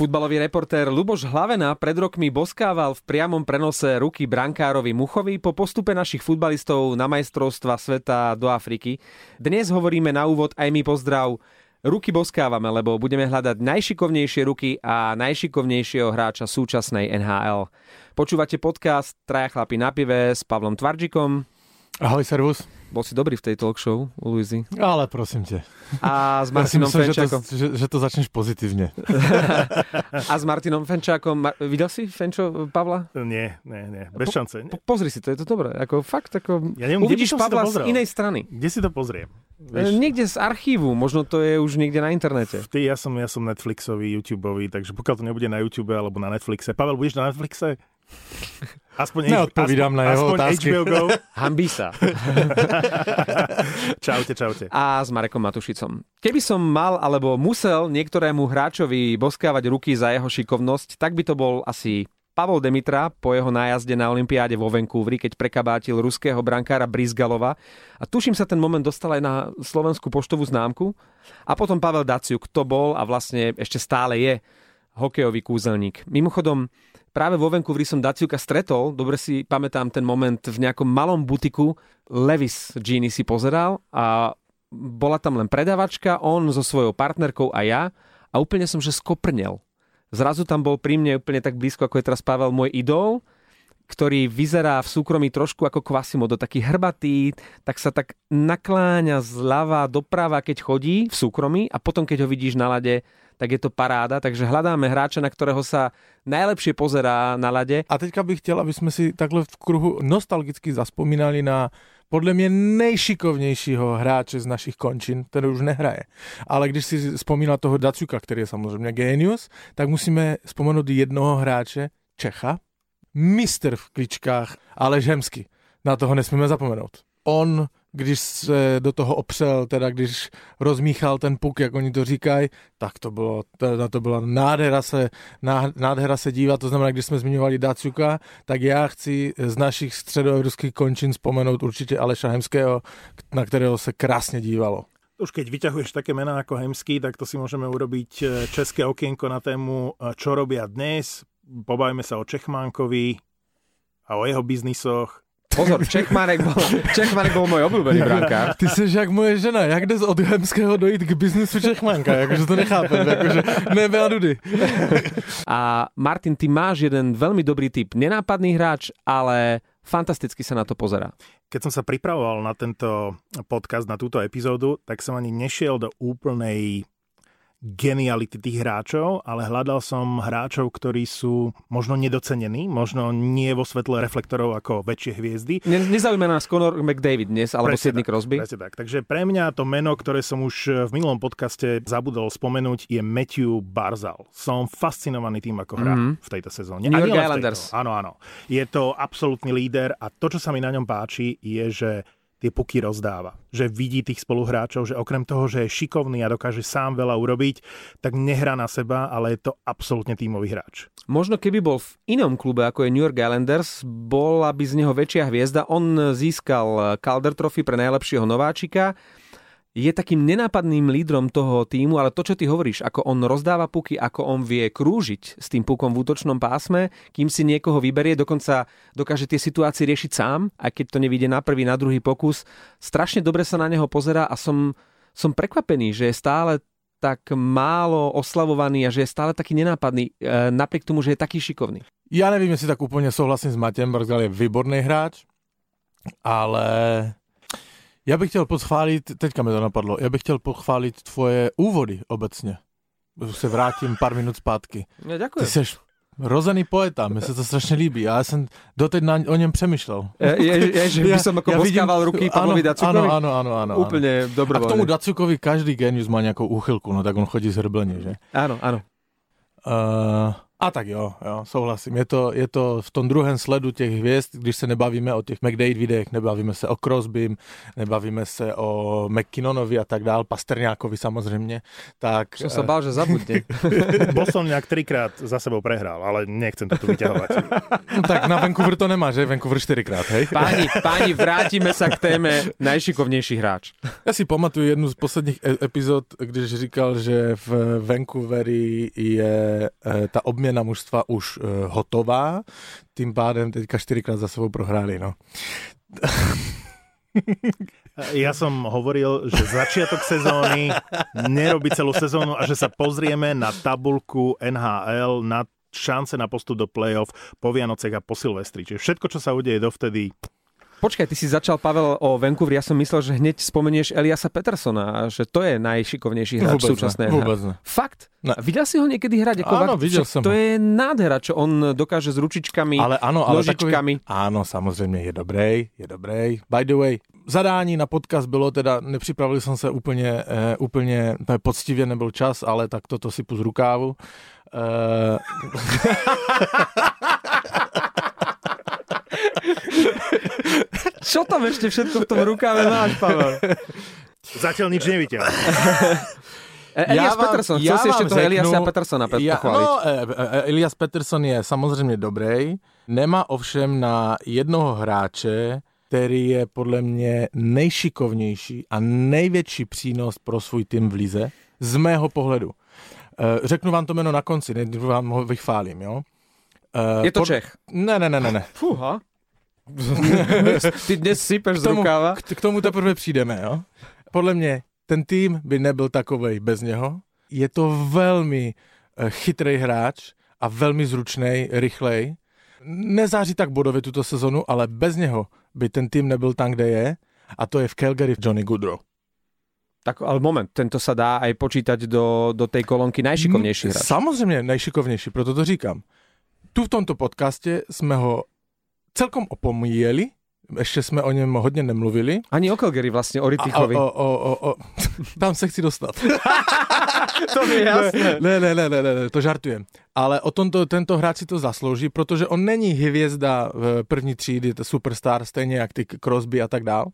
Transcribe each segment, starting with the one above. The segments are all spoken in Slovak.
Futbalový reportér Luboš Hlavena pred rokmi boskával v priamom prenose ruky brankárovi Muchovi po postupe našich futbalistov na majstrovstva sveta do Afriky. Dnes hovoríme na úvod aj my pozdrav Ruky boskávame, lebo budeme hľadať najšikovnejšie ruky a najšikovnejšieho hráča súčasnej NHL. Počúvate podcast Traja chlapi na pive s Pavlom Tvarčikom. Ahoj, servus. Bol si dobrý v tej talk show u Luizy. Ale prosím te. A s Martinom ja Fenčákom. Že to, že, že to začneš pozitívne. a s Martinom Fenčákom. Mar- videl si Fenčo Pavla? Nie, nie, nie. Bez po, šance. Po, pozri si to, je to dobré. Ako, fakt, ako, ja neviem, uvidíš Pavla z inej strany. Kde si to pozriem? Vieš? Niekde z archívu, možno to je už niekde na internete. Ty, ja som, ja som Netflixový, YouTubeový, takže pokiaľ to nebude na YouTube alebo na Netflixe. Pavel, budeš na Netflixe? Aspoň Neodpovídam aspoň, na jeho otázky. HBO Go. Hambí sa. čaute, čaute. A s Marekom Matušicom. Keby som mal alebo musel niektorému hráčovi boskávať ruky za jeho šikovnosť, tak by to bol asi Pavol Demitra po jeho nájazde na Olympiáde vo Vancouveri, keď prekabátil ruského brankára Brizgalova. A tuším sa ten moment dostal aj na slovenskú poštovú známku. A potom Pavel Daciuk, kto bol a vlastne ešte stále je hokejový kúzelník. Mimochodom, práve vo Vancouveri som Daciuka stretol, dobre si pamätám ten moment v nejakom malom butiku, Levis Gini si pozeral a bola tam len predavačka, on so svojou partnerkou a ja. A úplne som že skoprnel. Zrazu tam bol pri mne úplne tak blízko, ako je teraz Pavel, môj idol, ktorý vyzerá v súkromí trošku ako Quasimodo, taký hrbatý, tak sa tak nakláňa zľava doprava, keď chodí v súkromí a potom, keď ho vidíš na lade, tak je to paráda. Takže hľadáme hráča, na ktorého sa najlepšie pozerá na lade. A teďka bych chtěl, aby sme si takhle v kruhu nostalgicky zaspomínali na podle mě nejšikovnějšího hráče z našich končin, ten už nehraje. Ale když si vzpomínal toho Dacuka, který je samozřejmě genius, tak musíme vzpomenout jednoho hráče, Čecha, mistr v kličkách, ale žemsky. Na toho nesmíme zapomenout. On když se do toho opřel, teda když rozmíchal ten puk, jak oni to říkají, tak to bylo, teda to byla nádhera se, nádhera se dívat, to znamená, když jsme zmiňovali Dacuka, tak já chci z našich středoevropských končin vzpomenout určitě Aleša Hemského, na kterého se krásně dívalo. Už keď vyťahuješ také mená ako Hemský, tak to si môžeme urobiť e, české okienko na tému e, Čo robia dnes. Pobavíme sa o Čechmánkovi a o jeho biznisoch Pozor, Čechmarek bol, Čechmarek bol môj obľúbený brankár. Ty jsi jak moje žena, jak jde od Hemského dojít k biznisu Čechmanka, jakože to nechápem, jakože nebe a dudy. A Martin, ty máš jeden veľmi dobrý typ, nenápadný hráč, ale fantasticky sa na to pozerá. Keď som sa pripravoval na tento podcast, na túto epizódu, tak som ani nešiel do úplnej geniality tých hráčov, ale hľadal som hráčov, ktorí sú možno nedocenení, možno nie vo svetle reflektorov ako väčšie hviezdy. Ne, nezaujíma nás Conor McDavid dnes, alebo Sidney Crosby. Presne tak. Takže pre mňa to meno, ktoré som už v minulom podcaste zabudol spomenúť, je Matthew Barzal. Som fascinovaný tým, ako hrá mm-hmm. v tejto sezóne. New York Islanders. Áno, áno. Je to absolútny líder a to, čo sa mi na ňom páči, je, že tie puky rozdáva. Že vidí tých spoluhráčov, že okrem toho, že je šikovný a dokáže sám veľa urobiť, tak nehrá na seba, ale je to absolútne tímový hráč. Možno keby bol v inom klube, ako je New York Islanders, bola by z neho väčšia hviezda. On získal Calder Trophy pre najlepšieho nováčika je takým nenápadným lídrom toho týmu, ale to, čo ty hovoríš, ako on rozdáva puky, ako on vie krúžiť s tým pukom v útočnom pásme, kým si niekoho vyberie, dokonca dokáže tie situácie riešiť sám, aj keď to nevíde na prvý, na druhý pokus. Strašne dobre sa na neho pozerá a som, som prekvapený, že je stále tak málo oslavovaný a že je stále taký nenápadný, e, napriek tomu, že je taký šikovný. Ja nevím, jestli tak úplne souhlasím s Matěm, Barzal je výborný hráč, ale já bych chtěl pochválit, teďka mi to napadlo, já bych chtěl pochválit tvoje úvody obecně. Už se vrátím pár minut zpátky. Ja, ďakujem. Ty jsi rozený poeta, mi se to strašně líbí. Já jsem doteď na, o něm přemýšlel. Je, je, je že by som ako ja boskával vidím, ruky Pavlovi Dacukovi? Áno, áno, áno. áno Úplne dobrovoľne. A k tomu Dacukovi každý genius má nejakú úchylku, no tak on chodí zhrblenie, že? Áno, áno. Uh, A tak jo, jo, souhlasím. Je to, je to v tom druhém sledu těch hvězd, když se nebavíme o těch McDade videích, nebavíme se o Crosbym, nebavíme se o McKinnonovi a tak dál, Pasterňákovi samozřejmě, tak... Som sa bál, že zabudne. Boston nejak trikrát za sebou prehral, ale nechcem to tu vyťahovať. No, tak na Vancouver to nemá, že? Vancouver 4 krát, hej? Páni, páni, vrátime sa k téme najšikovnejší hráč. Já si pamatuju jednu z posledních e- epizod, když říkal, že v Vancouveri je e, ta obměna mužstva už e, hotová, tím pádem teďka čtyřikrát za sebou prohráli, no. Ja som hovoril, že začiatok sezóny nerobí celú sezónu a že sa pozrieme na tabulku NHL, na šance na postup do play-off po Vianocech a po Silvestri. Čiže všetko, čo sa udeje dovtedy, Počkaj, ty si začal, Pavel, o Vancouveri. Ja som myslel, že hneď spomenieš Eliasa Petersona že to je najšikovnejší hráč súčasnej vôbec ne. Fakt? Ne. Videl si ho niekedy hrať? Ako Áno, vak- videl som To ho. je nádhera, čo on dokáže s ručičkami, Ale ano, ale nožičkami. Takový, ano, samozřejmě je dobrý, je dobrý. By the way, zadání na podcast bylo teda, nepřipravil jsem se úplně, eh, úplně poctivě, nebyl čas, ale tak toto si pus rukávu. Eh, Čo tam ešte všetko v tom rukáve máš, Pavel? zatiaľ nič nevidel. E, Elias vám- Peterson, chcel já si ešte toho Eliasa Petersona pe- já, pochváliť. no, eh, eh, Elias Peterson je samozřejmě dobrý, nemá ovšem na jednoho hráče, který je podle mě nejšikovnější a největší přínos pro svůj tým v lize, z mého pohledu. Řeknu vám to jméno na konci, než vám ho vychválím, jo? Je to pod- Čech. Ne, ne, ne, ne, ne. Fúha. Ty dnes sypeš z K tomu, rukáva. k, k tomu teprve přijdeme, jo? Podle mě ten tým by nebyl takovej bez něho. Je to velmi eh, chytrý hráč a velmi zručný, rychlej. Nezáří tak bodově tuto sezonu, ale bez něho by ten tým nebyl tam, kde je. A to je v Calgary Johnny Goodrow. Tak, ale moment, tento sa dá aj počítať do, do tej kolónky najšikovnejší hráč. Samozřejmě nejšikovnější, proto to říkám. Tu v tomto podcastě jsme ho celkom opomíjeli, ještě jsme o něm hodně nemluvili. Ani o Calgary vlastne, o A, o, o, o, o, tam se chci dostat. To je jasné. Ne, ne, ne, ne, ne, to žartujem. Ale o tomto, tento hráč si to zaslouží, protože on není hvězda v první třídy, to superstar, stejně jak ty Crosby a tak dál.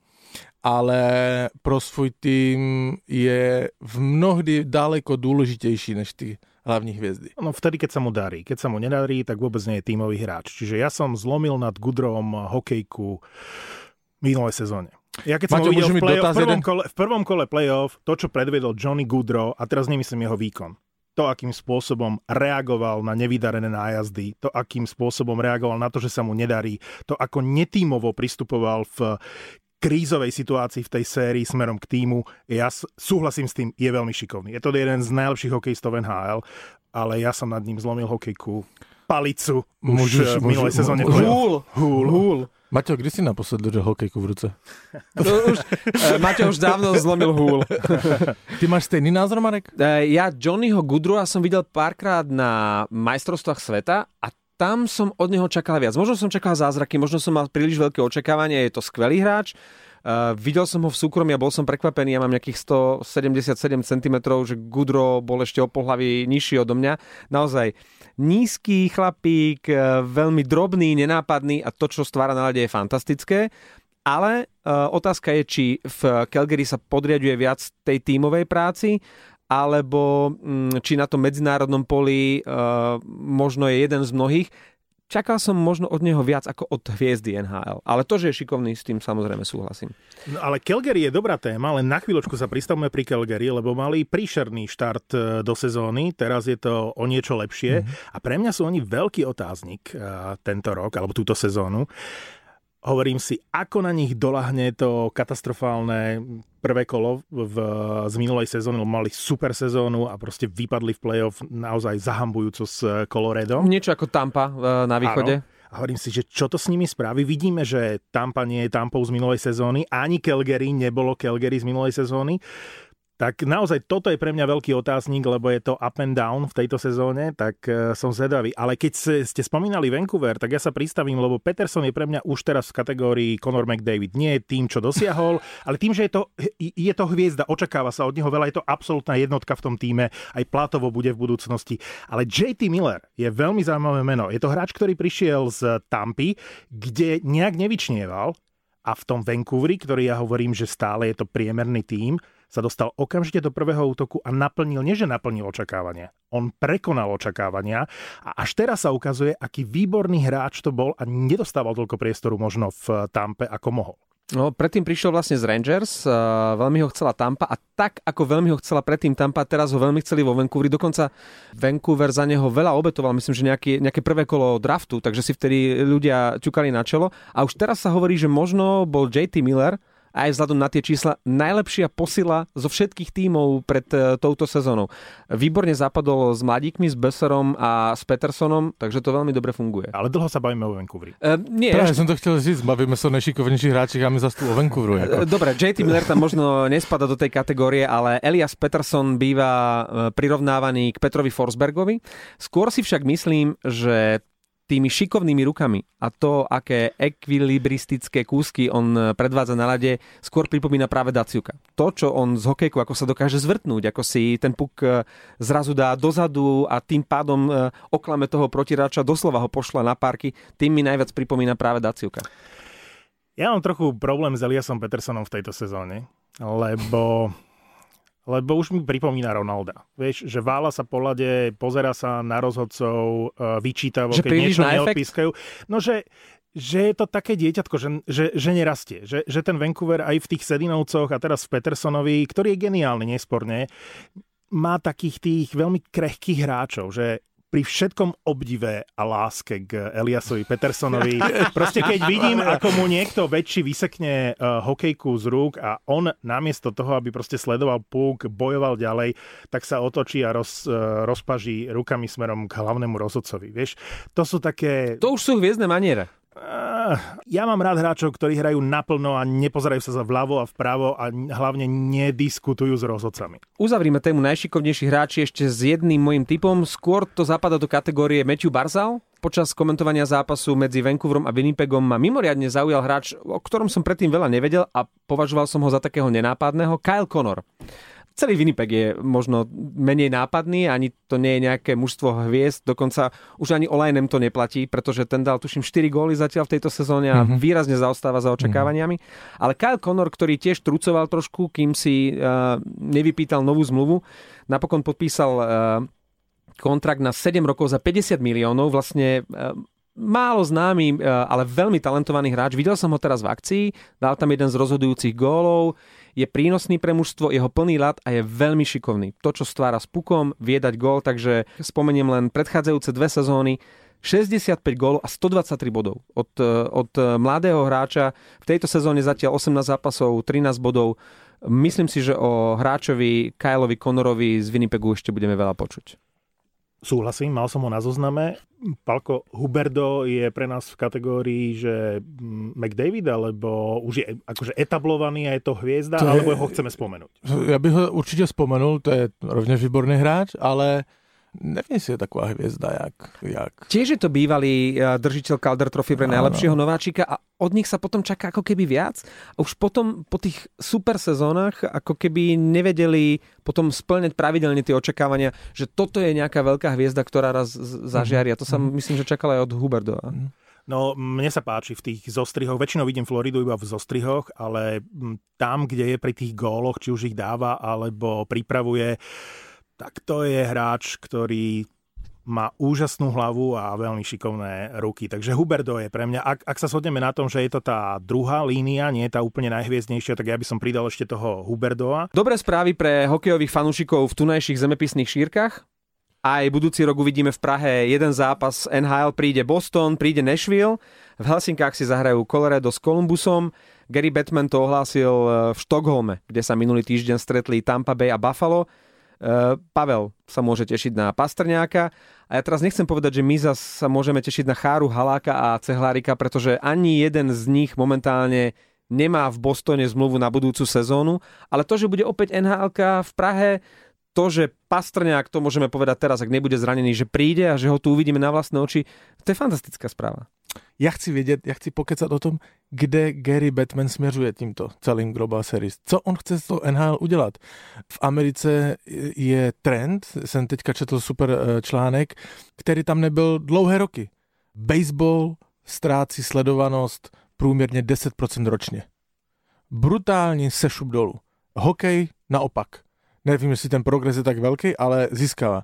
Ale pro svůj tým je v mnohdy daleko důležitější než ty hlavní hvězdy. No vtedy, keď sa mu darí. Keď sa mu nedarí, tak vôbec nie je tímový hráč. Čiže ja som zlomil nad Gudrom hokejku minulej sezóne. Ja keď som ho Maťo, videl v, play- v, prvom jeden? kole, v prvom kole playoff, to, čo predvedol Johnny Goodrow, a teraz nemyslím jeho výkon, to, akým spôsobom reagoval na nevydarené nájazdy, to, akým spôsobom reagoval na to, že sa mu nedarí, to, ako netímovo pristupoval v krízovej situácii v tej sérii smerom k týmu, ja súhlasím s tým, je veľmi šikovný. Je to jeden z najlepších hokejistov NHL, ale ja som nad ním zlomil hokejku palicu už Môžeš- v minulej sezóne. Húl. Húl. Húl. Maťo, kdy si naposled držel hokejku v ruce? To už, e, Maťo už dávno zlomil húl. Ty máš stejný názor, Marek? E, Ja Johnnyho Goodrowa som videl párkrát na majstrovstvách sveta a tam som od neho čakal viac. Možno som čakal zázraky, možno som mal príliš veľké očakávanie, je to skvelý hráč. Uh, videl som ho v súkromí a bol som prekvapený, ja mám nejakých 177 cm, že Gudro bol ešte o pohlaví nižší odo mňa. Naozaj nízky chlapík, eh, veľmi drobný, nenápadný a to, čo stvára na ľade je fantastické. Ale uh, otázka je, či v Calgary sa podriaduje viac tej tímovej práci, alebo mm, či na tom medzinárodnom poli uh, možno je jeden z mnohých. Čakal som možno od neho viac ako od hviezdy NHL. Ale to, že je šikovný, s tým samozrejme súhlasím. No, ale Calgary je dobrá téma, len na chvíľočku sa pristavme pri Calgary, lebo mali príšerný štart e, do sezóny, teraz je to o niečo lepšie mm-hmm. a pre mňa sú oni veľký otáznik uh, tento rok, alebo túto sezónu. Hovorím si, ako na nich dolahne to katastrofálne prvé kolo v, z minulej sezóny, mali super sezónu a proste vypadli v play-off naozaj zahambujúco s Coloredom. Niečo ako Tampa uh, na východe. Áno. A hovorím si, že čo to s nimi spraví. Vidíme, že Tampa nie je Tampou z minulej sezóny, ani Calgary nebolo Calgary z minulej sezóny. Tak naozaj toto je pre mňa veľký otáznik, lebo je to up and down v tejto sezóne, tak e, som zvedavý. Ale keď ste spomínali Vancouver, tak ja sa pristavím, lebo Peterson je pre mňa už teraz v kategórii Conor McDavid. Nie tým, čo dosiahol, ale tým, že je to, je to hviezda, očakáva sa od neho veľa, je to absolútna jednotka v tom týme, aj platovo bude v budúcnosti. Ale JT Miller je veľmi zaujímavé meno. Je to hráč, ktorý prišiel z Tampy, kde nejak nevyčnieval, a v tom Vancouveri, ktorý ja hovorím, že stále je to priemerný tím, sa dostal okamžite do prvého útoku a naplnil, nie že naplnil očakávania, on prekonal očakávania a až teraz sa ukazuje, aký výborný hráč to bol a nedostával toľko priestoru možno v Tampe, ako mohol. No, predtým prišiel vlastne z Rangers, veľmi ho chcela Tampa a tak, ako veľmi ho chcela predtým Tampa, teraz ho veľmi chceli vo Vancouveri. Dokonca Vancouver za neho veľa obetoval, myslím, že nejaké, nejaké prvé kolo draftu, takže si vtedy ľudia ťukali na čelo. A už teraz sa hovorí, že možno bol JT Miller, aj vzhľadom na tie čísla najlepšia posila zo všetkých tímov pred e, touto sezónou. Výborne zapadol s mladíkmi, s Besserom a s Petersonom, takže to veľmi dobre funguje. Ale dlho sa bavíme o Vancouveri. Uh, nie, Práve ešte... som to chcel říct, bavíme sa o najšikovnejších hráčich a my zase tu o Vancouveru. Ako. Dobre, JT Miller tam možno nespada do tej kategórie, ale Elias Peterson býva e, prirovnávaný k Petrovi Forsbergovi. Skôr si však myslím, že tými šikovnými rukami a to, aké ekvilibristické kúsky on predvádza na lade, skôr pripomína práve Daciuka. To, čo on z hokejku, ako sa dokáže zvrtnúť, ako si ten puk e, zrazu dá dozadu a tým pádom e, oklame toho protiráča, doslova ho pošla na parky, tým mi najviac pripomína práve Daciuka. Ja mám trochu problém s Eliasom Petersonom v tejto sezóne, lebo lebo už mi pripomína Ronalda. Vieš, že vála sa po lade, pozera sa na rozhodcov, e, vyčítava, keď niečo neodpískajú. No, že, že je to také dieťatko, že, že, že nerastie. Že, že ten Vancouver aj v tých Sedinovcoch a teraz v Petersonovi, ktorý je geniálny, nesporne, má takých tých veľmi krehkých hráčov, že pri všetkom obdive a láske k Eliasovi Petersonovi. Proste keď vidím, ako mu niekto väčší vysekne uh, hokejku z rúk a on namiesto toho, aby proste sledoval púk, bojoval ďalej, tak sa otočí a roz, uh, rozpaží rukami smerom k hlavnému rozhodcovi. Vieš, to sú také... To už sú hviezdne maniere. Ja mám rád hráčov, ktorí hrajú naplno a nepozerajú sa za vľavo a vpravo a hlavne nediskutujú s rozhodcami. Uzavrime tému najšikovnejší hráči ešte s jedným môjim typom. Skôr to zapadá do kategórie Matthew Barzal. Počas komentovania zápasu medzi Vancouverom a Winnipegom ma mimoriadne zaujal hráč, o ktorom som predtým veľa nevedel a považoval som ho za takého nenápadného, Kyle Connor. Celý Winnipeg je možno menej nápadný, ani to nie je nejaké mužstvo hviezd, dokonca už ani Olajnem to neplatí, pretože ten dal tuším 4 góly zatiaľ v tejto sezóne a mm-hmm. výrazne zaostáva za očakávaniami. Mm-hmm. Ale Kyle Connor, ktorý tiež trucoval trošku, kým si uh, nevypýtal novú zmluvu, napokon podpísal uh, kontrakt na 7 rokov za 50 miliónov, vlastne uh, málo známy, ale veľmi talentovaný hráč. Videl som ho teraz v akcii, dal tam jeden z rozhodujúcich gólov je prínosný pre mužstvo, jeho plný lat a je veľmi šikovný. To, čo stvára s pukom, vie gól, takže spomeniem len predchádzajúce dve sezóny, 65 gólov a 123 bodov. Od, od mladého hráča v tejto sezóne zatiaľ 18 zápasov, 13 bodov. Myslím si, že o hráčovi Kyleovi Conorovi z Winnipegu ešte budeme veľa počuť. Súhlasím, mal som ho na zozname. Palko Huberdo je pre nás v kategórii, že McDavid, alebo už je akože etablovaný a je to hviezda, to je, alebo ho chceme spomenúť? Ja bych ho určite spomenul, to je rovněž výborný hráč, ale neviem si je taková hviezda, jak, jak... Tiež je to bývalý eh, držiteľ Calder Trophy pre najlepšieho no. nováčika a od nich sa potom čaká ako keby viac. A už potom po tých super sezónach ako keby nevedeli potom splňať pravidelne tie očakávania, že toto je nejaká veľká hviezda, ktorá raz zažiari. A to sa mm-hmm. myslím, že čakala aj od Huberdova. Mm-hmm. No, mne sa páči v tých zostrihoch, väčšinou vidím Floridu iba v zostrihoch, ale tam, kde je pri tých góloch, či už ich dáva, alebo pripravuje, tak to je hráč, ktorý má úžasnú hlavu a veľmi šikovné ruky. Takže Huberdo je pre mňa, ak, ak sa shodneme na tom, že je to tá druhá línia, nie je tá úplne najhviezdnejšia, tak ja by som pridal ešte toho Huberdoa. Dobré správy pre hokejových fanúšikov v tunajších zemepisných šírkach. Aj budúci rok uvidíme v Prahe jeden zápas NHL, príde Boston, príde Nashville, v Helsinkách si zahrajú Colorado s Columbusom, Gary Batman to ohlásil v Štokholme, kde sa minulý týždeň stretli Tampa Bay a Buffalo. Eh, Pavel sa môže tešiť na Pastrňáka a ja teraz nechcem povedať, že my zase sa môžeme tešiť na Cháru, Haláka a Cehlárika, pretože ani jeden z nich momentálne nemá v Bostone zmluvu na budúcu sezónu, ale to, že bude opäť nhl v Prahe, to, že Pastrňák, to môžeme povedať teraz, ak nebude zranený, že príde a že ho tu uvidíme na vlastné oči, to je fantastická správa. Ja chci vědět, ja chci pokecať o tom, kde Gary Batman směřuje tímto celým Global Series. Co on chce z toho NHL udělat? V Americe je trend, jsem teďka četl super eh, článek, který tam nebyl dlouhé roky. Baseball ztrácí sledovanost průměrně 10% ročně. Brutální sešup dolů. Hokej naopak. Nevím, jestli ten progres je tak velký, ale získává.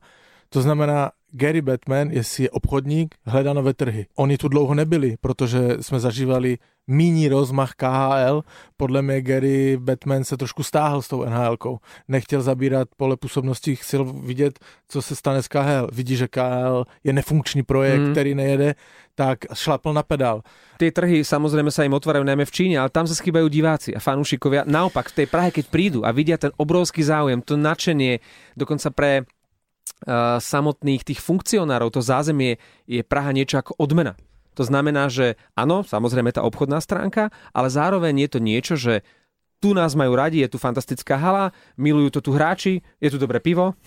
To znamená, Gary Batman, je obchodník, hledá nové trhy. Oni tu dlouho nebyli, protože jsme zažívali míní rozmach KHL. Podle mě Gary Batman se trošku stáhl s tou NHL. Nechtěl zabírat pole působnosti, chtěl vidět, co se stane s KHL. Vidí, že KHL je nefunkční projekt, mm. který nejede, tak šlapl na pedál. Tie trhy samozrejme sa im otvárajú najmä v Číne, ale tam sa skýbajú diváci a fanúšikovia. Naopak, v tej Prahe, keď prídu a vidia ten obrovský záujem, to nadšenie, dokonca pre samotných tých funkcionárov, to zázemie je Praha niečo ako odmena. To znamená, že áno, samozrejme tá obchodná stránka, ale zároveň je to niečo, že tu nás majú radi, je tu fantastická hala, milujú to tu hráči, je tu dobré pivo,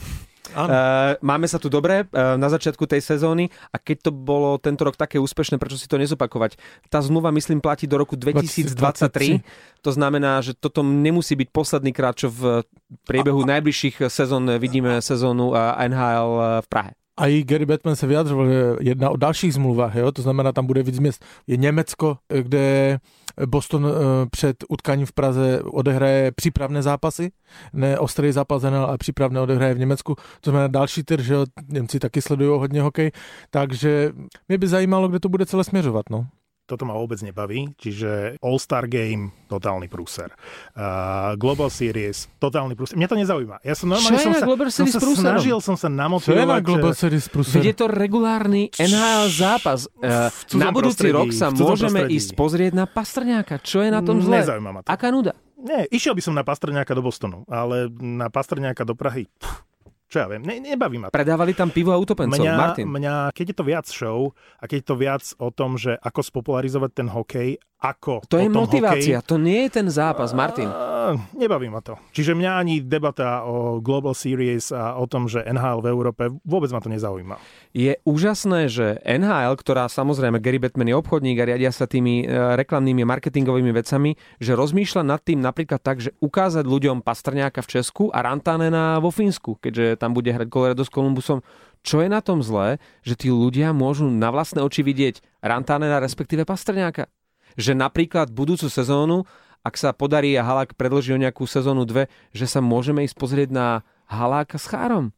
Uh, máme sa tu dobre uh, na začiatku tej sezóny a keď to bolo tento rok také úspešné, prečo si to nezopakovať? Tá zmluva, myslím, platí do roku 2023. 2023. To znamená, že toto nemusí byť posledný krát, čo v priebehu a, najbližších sezón vidíme sezónu NHL v Prahe. A i Gary Batman se vyjadřoval, že jedna o dalších zmluvách, jo? to znamená, tam bude víc měst. Je Německo, kde Boston eh, před utkáním v Praze odehraje přípravné zápasy, ne ostrý zápas, ale přípravné odehraje v Německu. To znamená další tyr, že Němci taky sledují hodně hokej, takže mě by zajímalo, kde to bude celé směřovat. No toto ma vôbec nebaví, čiže All-Star Game, totálny prúser. Uh, Global Series, totálny prúser. Mňa to nezaujíma. Ja som normálne som sa, Global som sa snažil som sa namotivovať. Čo je na Global Series prúser? Je to regulárny NHL zápas. Uh, na budúci rok sa môžeme prostredí. ísť pozrieť na Pastrňáka. Čo je na tom zle? Nezaujíma ma to. Aká nuda? Nie, išiel by som na Pastrňáka do Bostonu, ale na Pastrňáka do Prahy... Pff čo ja viem, ne, nebaví ma to. Predávali tam pivo a utopencov, mňa, Martin. Mňa, keď je to viac show a keď je to viac o tom, že ako spopularizovať ten hokej, ako To je motivácia, hokej, to nie je ten zápas, Martin. Uh, nebaví ma to. Čiže mňa ani debata o Global Series a o tom, že NHL v Európe, vôbec ma to nezaujíma. Je úžasné, že NHL, ktorá samozrejme Gary Batman je obchodník a riadia sa tými uh, reklamnými marketingovými vecami, že rozmýšľa nad tým napríklad tak, že ukázať ľuďom Pastrňáka v Česku a Rantanena vo Fínsku, keďže tam bude hrať Colorado s Columbusom. Čo je na tom zlé, že tí ľudia môžu na vlastné oči vidieť Rantanena, respektíve Pastrňáka? že napríklad budúcu sezónu, ak sa podarí a Halák predloží o nejakú sezónu dve, že sa môžeme ísť pozrieť na Haláka s Chárom.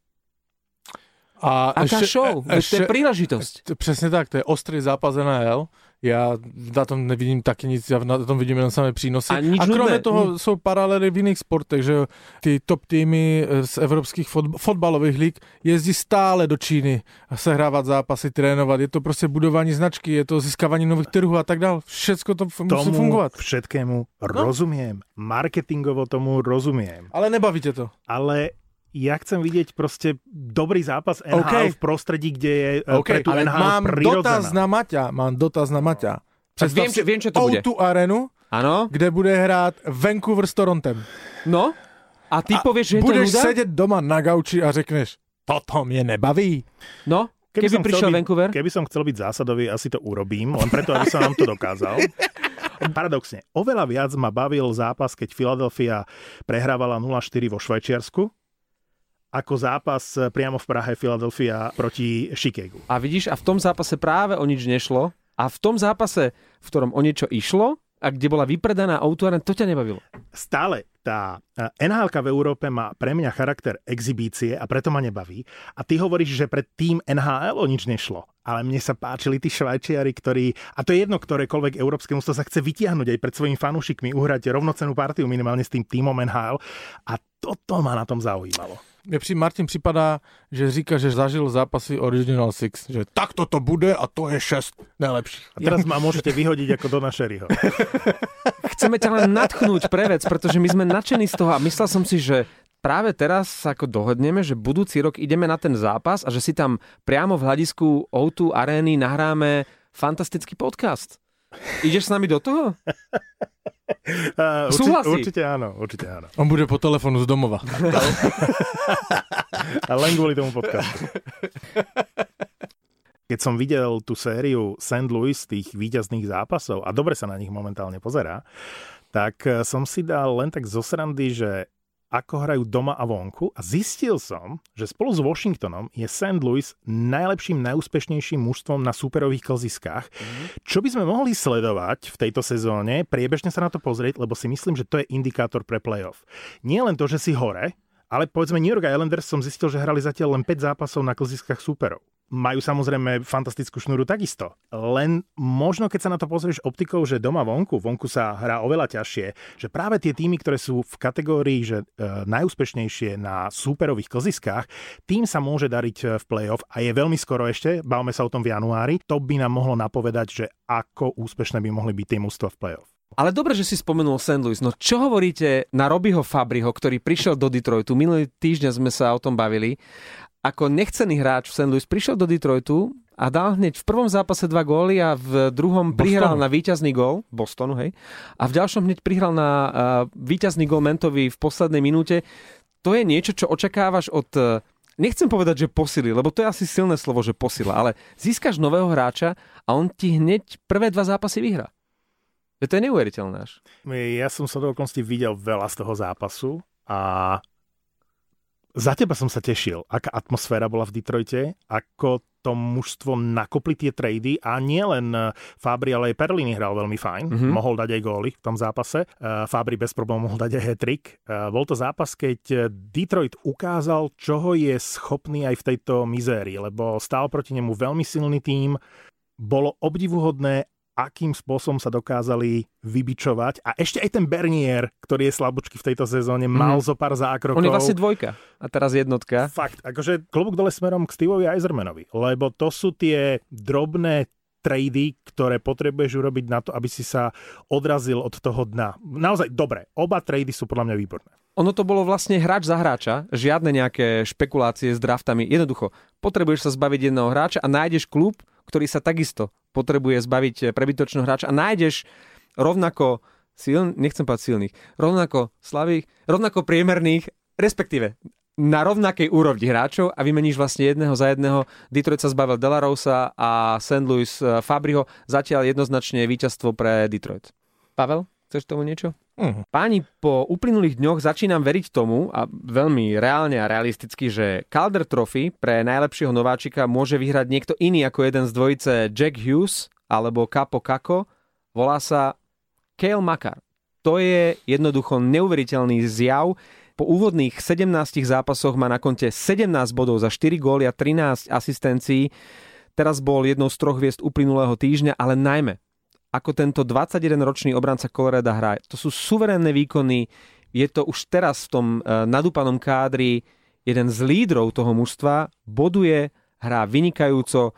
A Aká ešte, show? Ešte, to je príležitosť. Přesně tak, to je ostrý zápas NHL já na tom nevidím taky nic, já na tom vidím jenom samé přínosy. A, a kromě nudné. toho jsou paralely v jiných sportech, že ty top týmy z evropských fotbalových líg jezdí stále do Číny sehrávat zápasy, trénovat. Je to prostě budování značky, je to získávání nových trhů a tak dále. Všetko to f- musí fungovat. všetkému no? rozumiem. Marketingovo tomu rozumiem. Ale nebavíte to. Ale ja chcem vidieť proste dobrý zápas NHL okay. v prostredí, kde je e, okay. pre tú Ale NHL mám prirodzená. dotaz na Maťa, mám dotaz na Maťa. viem, čo, viem, čo to bude. tú arenu, ano? kde bude hrát Vancouver s Torontem. No? A ty a povieš, že je budeš to sedět doma na gauči a řekneš, toto mě nebaví. No? Keby, keby prišiel byť, Vancouver? Keby som chcel byť zásadový, asi to urobím, len preto, aby som nám to dokázal. Paradoxne, oveľa viac ma bavil zápas, keď Philadelphia prehrávala 0-4 vo Švajčiarsku, ako zápas priamo v Prahe Philadelphia proti Chicagu. A vidíš, a v tom zápase práve o nič nešlo. A v tom zápase, v ktorom o niečo išlo, a kde bola vypredaná autóren, to ťa nebavilo? Stále tá nhl v Európe má pre mňa charakter exibície a preto ma nebaví. A ty hovoríš, že pred tým NHL o nič nešlo. Ale mne sa páčili tí švajčiari, ktorí, a to je jedno, ktorékoľvek európske mústvo sa chce vytiahnuť aj pred svojimi fanúšikmi, uhrať rovnocenú partiu minimálne s tým týmom NHL. A toto ma na tom zaujímalo mne při Martin připadá, že říká, že zažil zápasy Original Six, že takto to bude a to je šest najlepších. A teraz ma môžete vyhodiť ako do Šeriho. Chceme ťa len natchnúť pre vec, pretože my sme nadšení z toho a myslel som si, že práve teraz sa ako dohodneme, že budúci rok ideme na ten zápas a že si tam priamo v hľadisku O2 arény nahráme fantastický podcast. Ideš s nami do toho? Uh, určite, Súhlasí. určite áno, určite áno. On bude po telefónu z domova. A len kvôli tomu podcastu. Keď som videl tú sériu St. Louis tých výťazných zápasov, a dobre sa na nich momentálne pozerá, tak eh, som si dal len tak zo srandy, že ako hrajú doma a vonku a zistil som, že spolu s Washingtonom je St. Louis najlepším, najúspešnejším mužstvom na superových klziskách. Čo by sme mohli sledovať v tejto sezóne, priebežne sa na to pozrieť, lebo si myslím, že to je indikátor pre playoff. Nie len to, že si hore, ale povedzme New York Islanders som zistil, že hrali zatiaľ len 5 zápasov na klziskách súperov. Majú samozrejme fantastickú šnúru takisto. Len možno, keď sa na to pozrieš optikou, že doma vonku, vonku sa hrá oveľa ťažšie, že práve tie týmy, ktoré sú v kategórii, že e, najúspešnejšie na súperových klziskách, tým sa môže dariť e, v play-off a je veľmi skoro ešte, bavme sa o tom v januári, to by nám mohlo napovedať, že ako úspešné by mohli byť tie mužstva v play-off. Ale dobre, že si spomenul St. Louis. No čo hovoríte na Robyho Fabriho, ktorý prišiel do Detroitu? Minulý týždeň sme sa o tom bavili. Ako nechcený hráč v St. Louis prišiel do Detroitu a dal hneď v prvom zápase dva góly a v druhom Bostonu. prihral na víťazný gól, Bostonu, hej, a v ďalšom hneď prihral na uh, víťazný gól Mentovi v poslednej minúte. To je niečo, čo očakávaš od uh, nechcem povedať, že posily, lebo to je asi silné slovo, že posila, ale získaš nového hráča a on ti hneď prvé dva zápasy vyhrá. To je neuveriteľné až. Ja som sa do okolností videl veľa z toho zápasu a za teba som sa tešil, aká atmosféra bola v Detroite, ako to mužstvo nakopli tie trady a nie len Fabri, ale aj Perlini hral veľmi fajn. Mhm. Mm-hmm. Mohol dať aj góly v tom zápase. Uh, Fabri bez problémov mohol dať aj hat-trick. Uh, bol to zápas, keď Detroit ukázal, čoho je schopný aj v tejto mizérii, lebo stál proti nemu veľmi silný tím. Bolo obdivuhodné, akým spôsobom sa dokázali vybičovať. A ešte aj ten Bernier, ktorý je slabúčky v tejto sezóne, mal zo pár zákrokov. On je vlastne dvojka a teraz jednotka. Fakt, akože klobúk dole smerom k Steveovi Eisermanovi, lebo to sú tie drobné trady, ktoré potrebuješ urobiť na to, aby si sa odrazil od toho dna. Naozaj, dobre, oba trady sú podľa mňa výborné. Ono to bolo vlastne hráč za hráča, žiadne nejaké špekulácie s draftami. Jednoducho, potrebuješ sa zbaviť jedného hráča a nájdeš klub, ktorý sa takisto potrebuje zbaviť prebytočného hráča a nájdeš rovnako siln, nechcem povedať silných, rovnako slavých, rovnako priemerných, respektíve na rovnakej úrovni hráčov a vymeníš vlastne jedného za jedného. Detroit sa zbavil Delarosa a St. Louis eh, Fabriho. Zatiaľ jednoznačne víťazstvo pre Detroit. Pavel, chceš tomu niečo? Uh-huh. Páni, po uplynulých dňoch začínam veriť tomu, a veľmi reálne a realisticky, že Calder Trophy pre najlepšieho nováčika môže vyhrať niekto iný ako jeden z dvojice Jack Hughes alebo Capo Kako. Volá sa Kale Makar. To je jednoducho neuveriteľný zjav. Po úvodných 17 zápasoch má na konte 17 bodov za 4 góly a 13 asistencií. Teraz bol jednou z troch hviezd uplynulého týždňa, ale najmä ako tento 21-ročný obranca Colorado hrá. To sú suverénne výkony, je to už teraz v tom uh, nadúpanom kádri jeden z lídrov toho mužstva, boduje, hrá vynikajúco.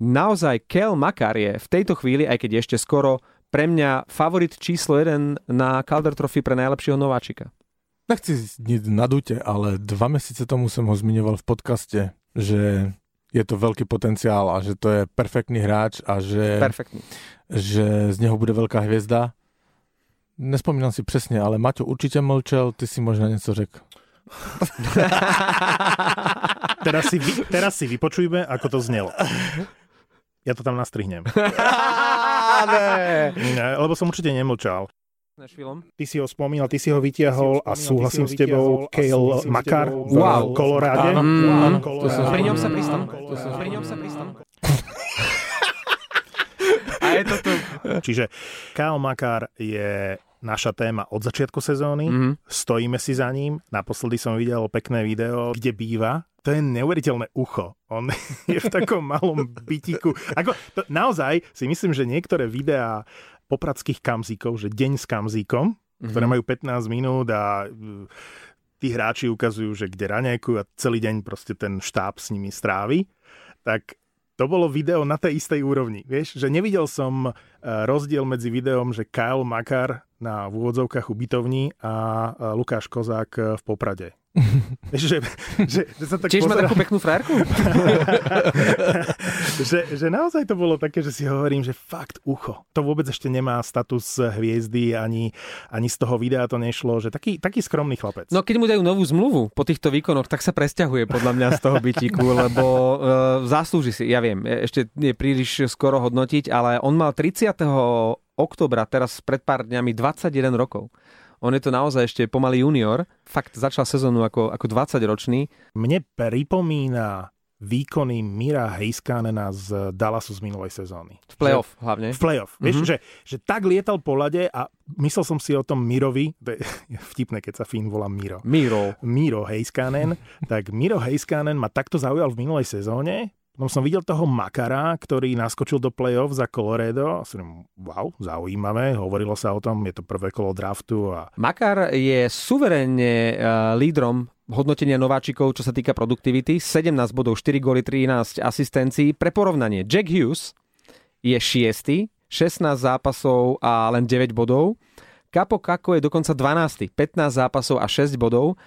Naozaj Kel Makar je v tejto chvíli, aj keď ešte skoro, pre mňa favorit číslo 1 na Calder Trophy pre najlepšieho nováčika. Nechci nič nadúte, ale dva mesiace tomu som ho zmiňoval v podcaste, že je to veľký potenciál a že to je perfektný hráč a že, Perfektný. že z neho bude veľká hviezda. Nespomínam si presne, ale Maťo určite mlčel, ty si možno niečo řekl. Teraz si, vy, teraz si vypočujme, ako to znelo. Ja to tam nastrihnem. Ne, lebo som určite nemlčal. Ty si ho spomínal, ty si ho vytiahol a súhlasím s tebou. Kale Makar v Wow. Koloráde. Áno, Pri ňom sa som Pri ňom sa pristal. A je to tu. Čiže Kyle Makar je naša téma od začiatku sezóny. Mhm. Stojíme si za ním. Naposledy som videl pekné video, kde býva. To je neuveriteľné ucho. On je v takom malom bytiku. Ako, to, naozaj si myslím, že niektoré videá popradských kamzíkov, že deň s kamzíkom, ktoré majú 15 minút a uh, tí hráči ukazujú, že kde raňajkujú a celý deň proste ten štáb s nimi strávi, tak to bolo video na tej istej úrovni. Vieš, že nevidel som uh, rozdiel medzi videom, že Kyle Makar na v úvodzovkách ubytovní a uh, Lukáš Kozák v Poprade. že, že, že sa tak Tiež má pozerám- takú peknú frajerku? že, že naozaj to bolo také, že si hovorím, že fakt ucho. To vôbec ešte nemá status hviezdy, ani, ani z toho videa to nešlo, že taký, taký skromný chlapec. No keď mu dajú novú zmluvu po týchto výkonoch, tak sa presťahuje podľa mňa z toho bytíku, lebo uh, zaslúži si, ja viem, ešte je príliš skoro hodnotiť, ale on mal 30. oktobra, teraz pred pár dňami, 21 rokov. On je to naozaj ešte pomaly junior. Fakt začal sezónu ako, ako 20-ročný. Mne pripomína výkony Mira Heiskanena z Dallasu z minulej sezóny. V playoff hlavne. V playoff. Mm-hmm. Vieš, že, že tak lietal po lade a myslel som si o tom Mirovi, to je vtipné, keď sa Fín volá Miro. Miro. Miro Heiskanen, tak Miro Heiskanen ma takto zaujal v minulej sezóne. Potom som videl toho Makara, ktorý naskočil do play-off za Colorado. A som wow, zaujímavé. Hovorilo sa o tom, je to prvé kolo draftu. A... Makar je suverénne uh, lídrom hodnotenia nováčikov, čo sa týka produktivity. 17 bodov, 4 góly, 13 asistencií. Pre porovnanie, Jack Hughes je 6. 16 zápasov a len 9 bodov. Kapo Kako je dokonca 12. 15 zápasov a 6 bodov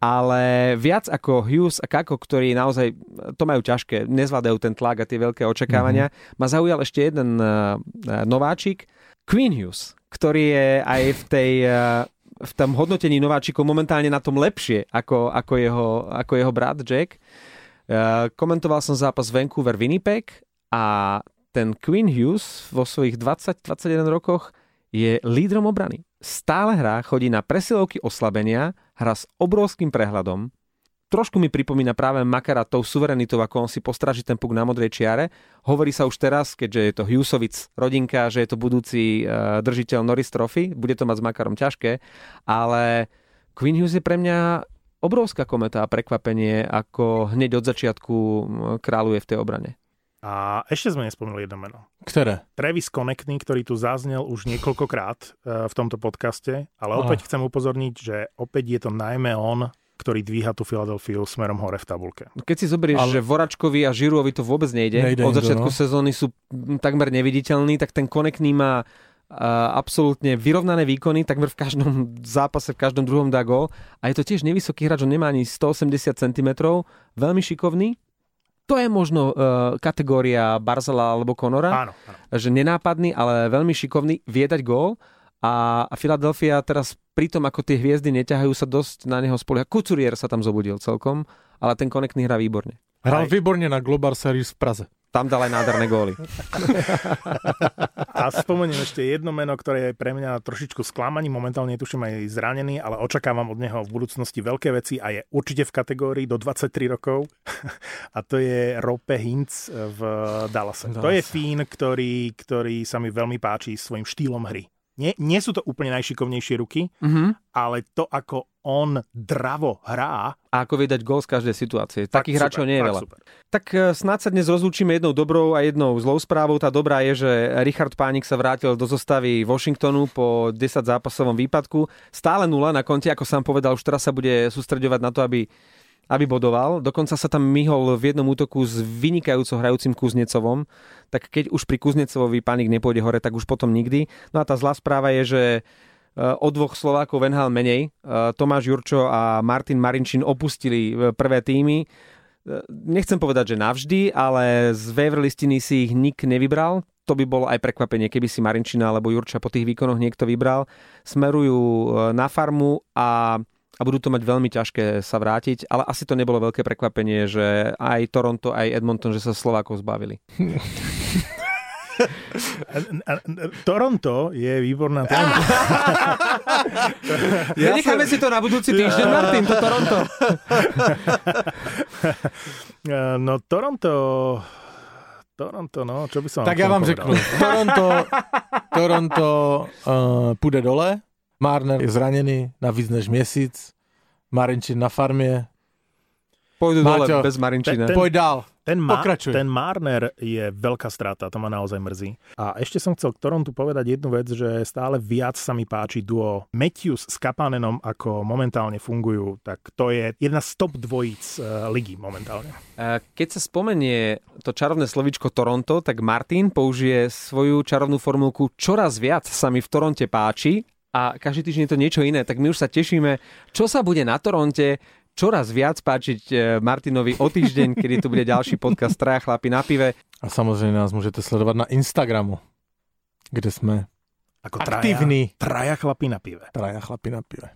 ale viac ako Hughes a Kako, ktorí naozaj to majú ťažké, nezvládajú ten tlak a tie veľké očakávania, mm-hmm. ma zaujal ešte jeden uh, nováčik, Queen Hughes, ktorý je aj v tej uh, v tom hodnotení nováčikov momentálne na tom lepšie ako, ako, jeho, ako jeho brat Jack. Uh, komentoval som zápas Vancouver Winnipeg a ten Queen Hughes vo svojich 20-21 rokoch je lídrom obrany. Stále hrá, chodí na presilovky oslabenia, hrá s obrovským prehľadom. Trošku mi pripomína práve Makara tou suverenitou, ako on si postráži ten puk na modrej čiare. Hovorí sa už teraz, keďže je to Hughesovic rodinka, že je to budúci uh, držiteľ Norris Trophy. Bude to mať s Makarom ťažké, ale Queen Hughes je pre mňa obrovská kometa a prekvapenie, ako hneď od začiatku kráľuje v tej obrane. A ešte sme nespomenuli jedno meno. Ktoré? Travis Connectný, ktorý tu zaznel už niekoľkokrát v tomto podcaste, ale opäť chcem upozorniť, že opäť je to najmä on, ktorý dvíha tú Filadelfiu smerom hore v tabulke. Keď si zoberieš, ale... že Voračkovi a Žiruovi to vôbec nejde, nejde od začiatku no. sezóny sú takmer neviditeľní, tak ten Konekný má Uh, absolútne vyrovnané výkony, takmer v každom zápase, v každom druhom dá gol. A je to tiež nevysoký hráč, on nemá ani 180 cm, veľmi šikovný. To je možno uh, kategória Barzela alebo Konora, áno, áno. že nenápadný, ale veľmi šikovný, vie dať gól. A, a Philadelphia teraz pri tom, ako tie hviezdy neťahajú sa dosť na neho spoliehať. Couturier sa tam zobudil celkom, ale ten konektný hrá výborne. Hral výborne na Global Series v Praze. Tam dal aj nádherné góly. A spomeniem ešte jedno meno, ktoré je pre mňa trošičku sklamaný, momentálne tuším aj zranený, ale očakávam od neho v budúcnosti veľké veci a je určite v kategórii do 23 rokov. A to je Rope Hintz v Dallase. Dallas. To je Fín, ktorý, ktorý sa mi veľmi páči svojim štýlom hry. Nie, nie sú to úplne najšikovnejšie ruky, mm-hmm. ale to, ako on dravo hrá. A ako vie dať gol z každej situácie. Takých hráčov nie je veľa. Super. Tak e, snáď sa dnes rozlúčime jednou dobrou a jednou zlou správou. Tá dobrá je, že Richard Pánik sa vrátil do zostavy Washingtonu po 10 zápasovom výpadku. Stále nula na konte, ako sám povedal, už teraz sa bude sústredovať na to, aby aby bodoval. Dokonca sa tam myhol v jednom útoku s vynikajúco hrajúcim Kuznecovom. Tak keď už pri Kuznecovovi panik nepôjde hore, tak už potom nikdy. No a tá zlá správa je, že o dvoch Slovákov venhal menej. Tomáš Jurčo a Martin Marinčín opustili prvé týmy. Nechcem povedať, že navždy, ale z waiver listiny si ich nik nevybral. To by bolo aj prekvapenie, keby si Marinčina alebo Jurča po tých výkonoch niekto vybral. Smerujú na farmu a a budú to mať veľmi ťažké sa vrátiť, ale asi to nebolo veľké prekvapenie, že aj Toronto, aj Edmonton, že sa Slovákov zbavili. Toronto je výborná téma. ja Necháme si to na budúci týždeň, Martin, to Toronto. no Toronto... Toronto, no, čo by som Tak ja vám řeknu. Toronto, Toronto uh, půjde dole, Marner je zranený na víc než měsíc. Marinčín na farmě. Pôjdu dole bez Marinčina. Ten, ten, Poď dál. Ten, ma, ten Marner je veľká strata, to ma naozaj mrzí. A ešte som chcel k Torontu povedať jednu vec, že stále viac sa mi páči duo Matthews s Kapanenom, ako momentálne fungujú. Tak to je jedna z top dvojíc uh, ligy momentálne. Keď sa spomenie to čarovné slovičko Toronto, tak Martin použije svoju čarovnú formulku čoraz viac sa mi v Toronte páči a každý týždeň je to niečo iné, tak my už sa tešíme, čo sa bude na Toronte čoraz viac páčiť e, Martinovi o týždeň, kedy tu bude ďalší podcast Traja chlapi na pive. A samozrejme nás môžete sledovať na Instagramu, kde sme Ako traja, aktívni. traja chlapí na pive. Traja chlapi na pive.